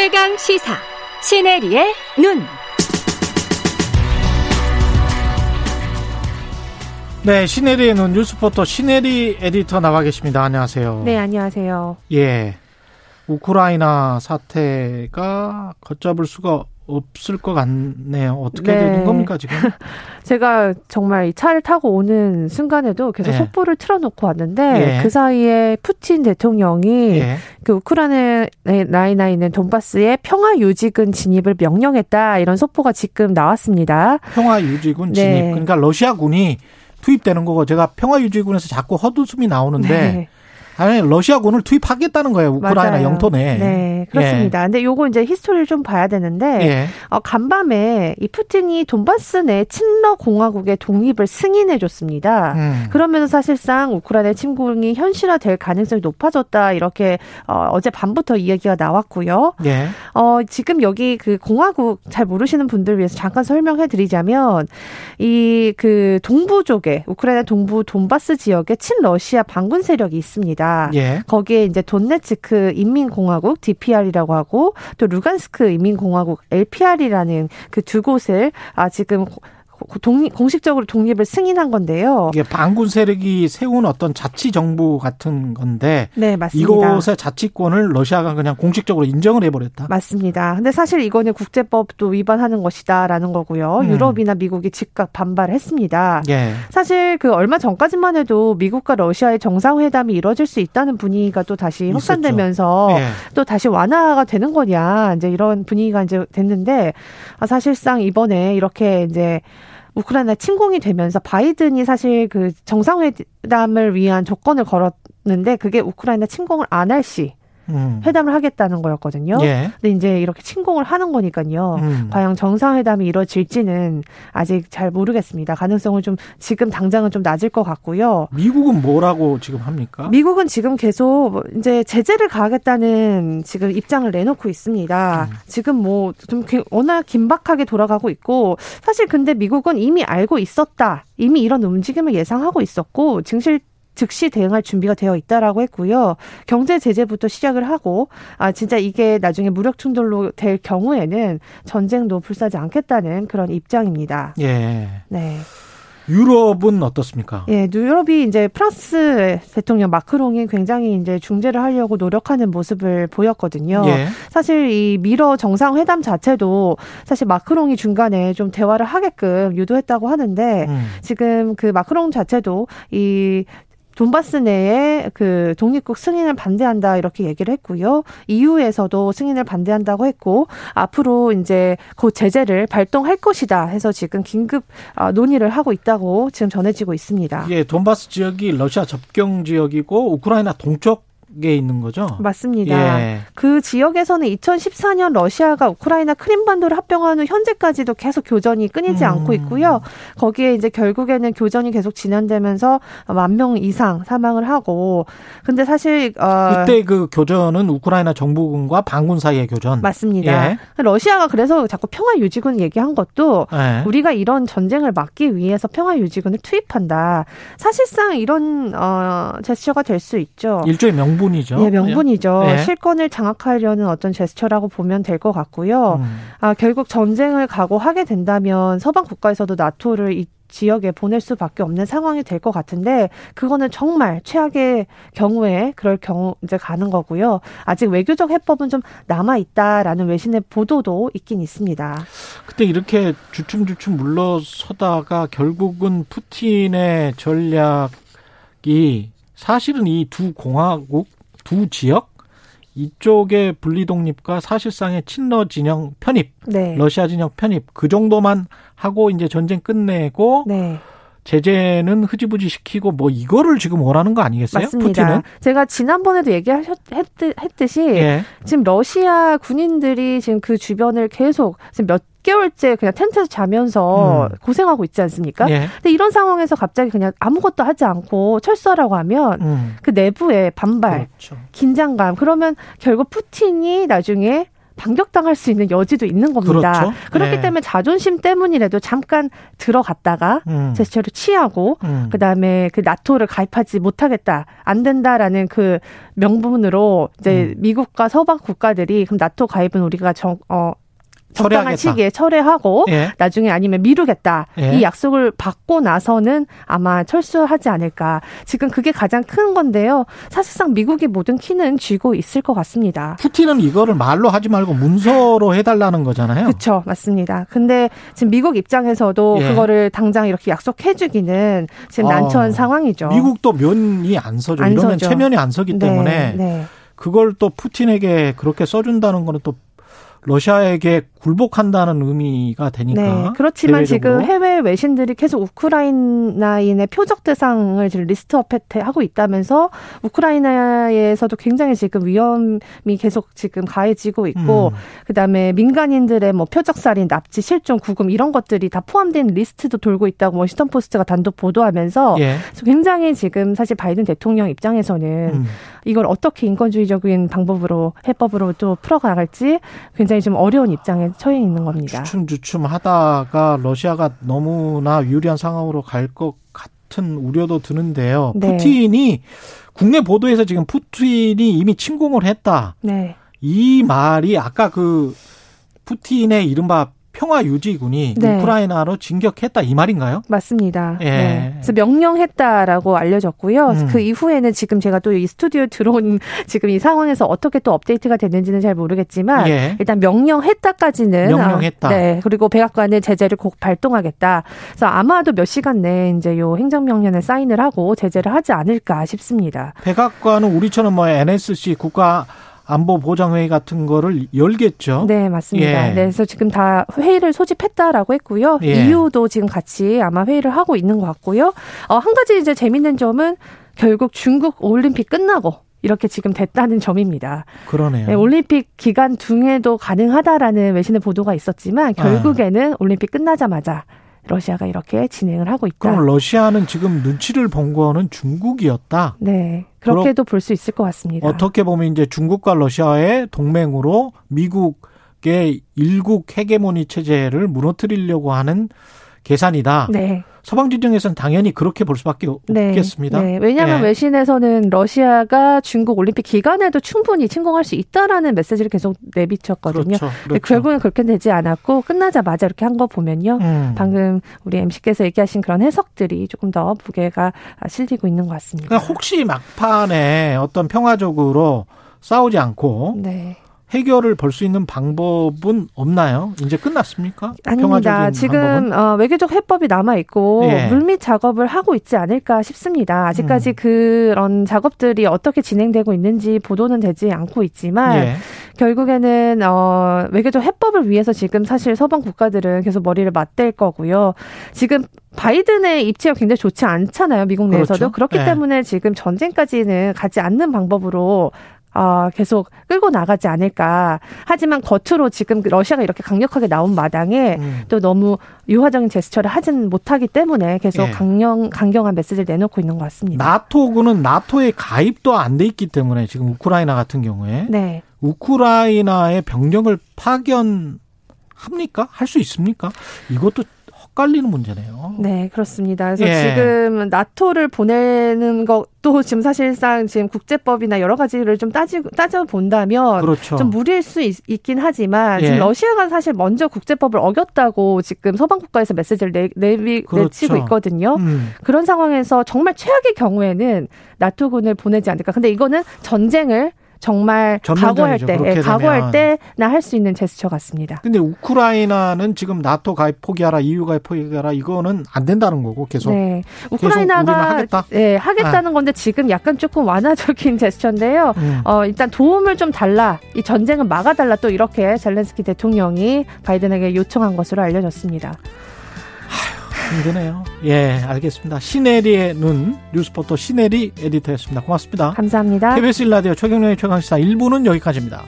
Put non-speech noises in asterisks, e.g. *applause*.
최강 시사 시네리의 눈. 네, 시네리의 눈 뉴스포터 시네리 에디터 나와 계십니다. 안녕하세요. 네, 안녕하세요. 예. 우크라이나 사태가 걷잡을 수가 없을 것 같네요. 어떻게 네. 되는 겁니까 지금? *laughs* 제가 정말 이 차를 타고 오는 순간에도 계속 네. 속보를 틀어놓고 왔는데 예. 그 사이에 푸틴 대통령이 예. 그 우크라이나에 있는 돈바스의 평화 유지군 진입을 명령했다 이런 속보가 지금 나왔습니다. 평화 유지군 진입. 네. 그러니까 러시아군이 투입되는 거고 제가 평화 유지군에서 자꾸 헛웃음이 나오는데. 네. 아니 러시아군을 투입하겠다는 거예요 우크라이나 맞아요. 영토 내에. 네 그렇습니다. 예. 근데 요거 이제 히스토리를 좀 봐야 되는데 예. 어, 간밤에 이 푸틴이 돈바스 내 친러 공화국의 독립을 승인해 줬습니다. 음. 그러면 사실상 우크라이나 침공이 현실화될 가능성이 높아졌다 이렇게 어, 어제 밤부터 이야기가 나왔고요. 예. 어, 지금 여기 그 공화국 잘 모르시는 분들 위해서 잠깐 설명해 드리자면 이 그 동부 쪽에 우크라이나 동부 돈바스 지역에 친러시아 반군 세력이 있습니다. 예. 거기에 이제 돈네츠크 인민공화국 DPR이라고 하고 또 루간스크 인민공화국 LPR이라는 그 두 곳을 아 지금 독립, 공식적으로 독립을 승인한 건데요. 이게 반군 세력이 세운 어떤 자치 정부 같은 건데, 네 맞습니다. 이곳의 자치권을 러시아가 그냥 공식적으로 인정을 해버렸다. 맞습니다. 근데 사실 이거는 국제법도 위반하는 것이다라는 거고요. 음. 유럽이나 미국이 즉각 반발했습니다. 예. 사실 그 얼마 전까지만 해도 미국과 러시아의 정상회담이 이뤄질 수 있다는 분위기가 또 다시 확산되면서 예. 또 다시 완화가 되는 거냐 이제 이런 분위기가 이제 됐는데 아, 사실상 이번에 이렇게 이제 우크라이나 침공이 되면서 바이든이 사실 그 정상회담을 위한 조건을 걸었는데 그게 우크라이나 침공을 안 할 시. 음. 회담을 하겠다는 거였거든요. 예. 근데 이제 이렇게 침공을 하는 거니까요. 음. 과연 정상회담이 이루어질지는 아직 잘 모르겠습니다. 가능성은 좀 지금 당장은 좀 낮을 것 같고요. 미국은 뭐라고 지금 합니까? 미국은 지금 계속 이제 제재를 가하겠다는 지금 입장을 내놓고 있습니다. 음. 지금 뭐 좀 워낙 긴박하게 돌아가고 있고 사실 근데 미국은 이미 알고 있었다. 이미 이런 움직임을 예상하고 있었고 증실 즉시 대응할 준비가 되어 있다라고 했고요. 경제 제재부터 시작을 하고 아 진짜 이게 나중에 무력 충돌로 될 경우에는 전쟁도 불사지 않겠다는 그런 입장입니다. 예. 네. 유럽은 어떻습니까? 예, 유럽이 이제 프랑스 대통령 마크롱이 굉장히 이제 중재를 하려고 노력하는 모습을 보였거든요. 예. 사실 이 미러 정상회담 자체도 사실 마크롱이 중간에 좀 대화를 하게끔 유도했다고 하는데 음. 지금 그 마크롱 자체도 이 돈바스 내에 그 독립국 승인을 반대한다 이렇게 얘기를 했고요. EU에서도 승인을 반대한다고 했고 앞으로 이제 그 제재를 발동할 것이다 해서 지금 긴급 아, 논의를 하고 있다고 지금 전해지고 있습니다. 예, 돈바스 지역이 러시아 접경 지역이고 우크라이나 동쪽 에 있는 거죠? 맞습니다. 예. 그 지역에서는 2014년 러시아가 우크라이나 크림반도를 합병한 후 현재까지도 계속 교전이 끊이지 음. 않고 있고요. 거기에 이제 결국에는 교전이 계속 진행되면서 만 명 이상 사망을 하고 근데 사실 어 이때 그 교전은 우크라이나 정부군과 반군 사이의 교전 맞습니다. 예. 러시아가 그래서 자꾸 평화 유지군 얘기한 것도 예. 우리가 이런 전쟁을 막기 위해서 평화 유지군을 투입한다. 사실상 이런 어 제스처가 될 수 있죠. 일종의 명 명분이죠. 예, 명분이죠. 네. 실권을 장악하려는 어떤 제스처라고 보면 될 것 같고요. 음. 아, 결국 전쟁을 각오하게 된다면 서방 국가에서도 나토를 이 지역에 보낼 수밖에 없는 상황이 될 것 같은데 그거는 정말 최악의 경우에 그럴 경우 이제 가는 거고요. 아직 외교적 해법은 좀 남아 있다라는 외신의 보도도 있긴 있습니다. 그때 이렇게 주춤주춤 물러서다가 결국은 푸틴의 전략이 사실은 이 두 공화국, 두 지역 이쪽의 분리 독립과 사실상의 친러 진영 편입, 네. 러시아 진영 편입 그 정도만 하고 이제 전쟁 끝내고 네. 제재는 흐지부지 시키고 뭐 이거를 지금 원하는 거 아니겠어요? 맞습니다. 푸틴은? 제가 지난번에도 얘기했듯이 예. 지금 러시아 군인들이 지금 그 주변을 계속 지금 몇 개월째 그냥 텐트에서 자면서 음. 고생하고 있지 않습니까? 예. 근데 이런 상황에서 갑자기 그냥 아무것도 하지 않고 철수하라고 하면 음. 그 내부에 반발, 그렇죠. 긴장감 그러면 결국 푸틴이 나중에 반격당할 수 있는 여지도 있는 겁니다. 그렇죠. 그렇기 네. 때문에 자존심 때문이라도 잠깐 들어갔다가 음. 제스처를 취하고 음. 그다음에 그 나토를 가입하지 못하겠다 안 된다라는 그 명분으로 이제 음. 미국과 서방 국가들이 그럼 나토 가입은 우리가 정, 어, 적당한 시기에 철회하고 예. 나중에 아니면 미루겠다 예. 이 약속을 받고 나서는 아마 철수하지 않을까 지금 그게 가장 큰 건데요 사실상 미국이 모든 키는 쥐고 있을 것 같습니다. 푸틴은 이거를 말로 하지 말고 문서로 해달라는 거잖아요. 그렇죠 맞습니다. 근데 지금 미국 입장에서도 예. 그거를 당장 이렇게 약속해주기는 지금 어, 난처한 상황이죠. 미국도 면이 안 서죠. 안 이러면 서죠. 체면이 안 서기 때문에 네, 네. 그걸 또 푸틴에게 그렇게 써준다는 거는 또 러시아에게 굴복한다는 의미가 되니까. 네. 그렇지만 대외적으로. 지금 해외 외신들이 계속 우크라이나인의 표적 대상을 지금 list up 하고 있다면서 우크라이나에서도 굉장히 지금 위험이 계속 지금 가해지고 있고 음. 그다음에 민간인들의 뭐 표적 살인, 납치, 실종, 구금 이런 것들이 다 포함된 리스트도 돌고 있다고 워싱턴 포스트가 단독 보도하면서 예. 굉장히 지금 사실 바이든 대통령 입장에서는 음. 이걸 어떻게 인권주의적인 방법으로 해법으로 또 풀어가갈지 굉장히 좀 어려운 입장에 처해 있는 겁니다. 주춤주춤 하다가 러시아가 너무나 유리한 상황으로 갈 것 같은 우려도 드는데요. 네. 푸틴이 국내 보도에서 지금 푸틴이 이미 침공을 했다. 네. 이 말이 아까 그 푸틴의 이른바 평화 유지군이 네. 우크라이나로 진격했다 이 말인가요? 맞습니다. 예. 네. 그래서 명령했다라고 알려졌고요. 음. 그 이후에는 지금 제가 또 이 스튜디오 들어온 *laughs* 지금 이 상황에서 어떻게 또 업데이트가 됐는지는 잘 모르겠지만 예. 일단 명령했다까지는 명령했다. 아, 네. 그리고 백악관의 제재를 꼭 발동하겠다. 그래서 아마도 몇 시간 내에 이제 요 행정명령에 사인을 하고 제재를 하지 않을까 싶습니다. 백악관은 우리처럼 뭐 NSC 국가 안보 보장회의 같은 거를 열겠죠. 네, 맞습니다. 예. 네, 그래서 지금 다 회의를 소집했다라고 했고요. 예. 이유도 지금 같이 아마 회의를 하고 있는 것 같고요. 어, 한 가지 이제 재밌는 점은 결국 중국 올림픽 끝나고 이렇게 지금 됐다는 점입니다. 그러네요. 네, 올림픽 기간 중에도 가능하다라는 외신의 보도가 있었지만 결국에는 아. 올림픽 끝나자마자 러시아가 이렇게 진행을 하고 있다. 그럼 러시아는 지금 눈치를 본 거는 중국이었다. 네. 그렇게도 볼 수 있을 것 같습니다. 어떻게 보면 이제 중국과 러시아의 동맹으로 미국의 일국 헤게모니 체제를 무너뜨리려고 하는 계산이다. 네. 서방 진영에서는 당연히 그렇게 볼 수밖에 네, 없겠습니다. 네. 왜냐하면 네. 외신에서는 러시아가 중국 올림픽 기간에도 충분히 침공할 수 있다라는 메시지를 계속 내비쳤거든요. 그렇죠, 그렇죠. 결국엔 그렇게 되지 않았고 끝나자마자 이렇게 한 거 보면요. 음. 방금 우리 MC께서 얘기하신 그런 해석들이 조금 더 무게가 실리고 있는 것 같습니다. 그러니까 혹시 막판에 어떤 평화적으로 싸우지 않고 네. 해결을 볼 수 있는 방법은 없나요? 이제 끝났습니까? 아닙니다. 지금 어, 외교적 해법이 남아 있고 예. 물밑 작업을 하고 있지 않을까 싶습니다. 아직까지 음. 그런 작업들이 어떻게 진행되고 있는지 보도는 되지 않고 있지만 예. 결국에는 어, 외교적 해법을 위해서 지금 사실 서방 국가들은 계속 머리를 맞댈 거고요. 지금 바이든의 입지가 굉장히 좋지 않잖아요. 미국 내에서도. 그렇죠. 그렇기 네. 때문에 지금 전쟁까지는 가지 않는 방법으로 어, 계속 끌고 나가지 않을까. 하지만 겉으로 지금 러시아가 이렇게 강력하게 나온 마당에 음. 또 너무 유화적인 제스처를 하진 못하기 때문에 계속 예. 강경, 강경한 메시지를 내놓고 있는 것 같습니다. 나토군은 나토에 가입도 안 돼 있기 때문에 지금 우크라이나 같은 경우에. 네. 우크라이나의 병력을 파견 합니까? 할 수 있습니까? 이것도 헷갈리는 문제네요. 네, 그렇습니다. 그래서 예. 지금 나토를 보내는 것도 지금 사실상 지금 국제법이나 여러 가지를 좀 따지 따져 본다면 그렇죠. 좀 무리일 수 있, 긴 하지만 예. 지금 러시아가 사실 먼저 국제법을 어겼다고 지금 서방 국가에서 메시지를 내, 내비, 그렇죠. 내치고 있거든요. 음. 그런 상황에서 정말 최악의 경우에는 나토군을 보내지 않을까. 근데 이거는 전쟁을 정말 각오할 때, 예, 각오할 때나 할 수 있는 제스처 같습니다. 근데 우크라이나는 지금 나토 가입 포기하라, EU 가입 포기하라 이거는 안 된다는 거고 계속. 네. 우크라이나가 하겠다? 네, 하겠다는 아. 건데 지금 약간 조금 완화적인 제스처인데요. 음. 어, 일단 도움을 좀 달라. 이 전쟁을 막아달라 또 이렇게 젤렌스키 대통령이 바이든에게 요청한 것으로 알려졌습니다. 힘드네요. 예, 알겠습니다. 시네리의 눈 뉴스포터 시네리 에디터였습니다. 고맙습니다. 감사합니다. KBS 일라디오 최경련의 최강시사 1부는 여기까지입니다.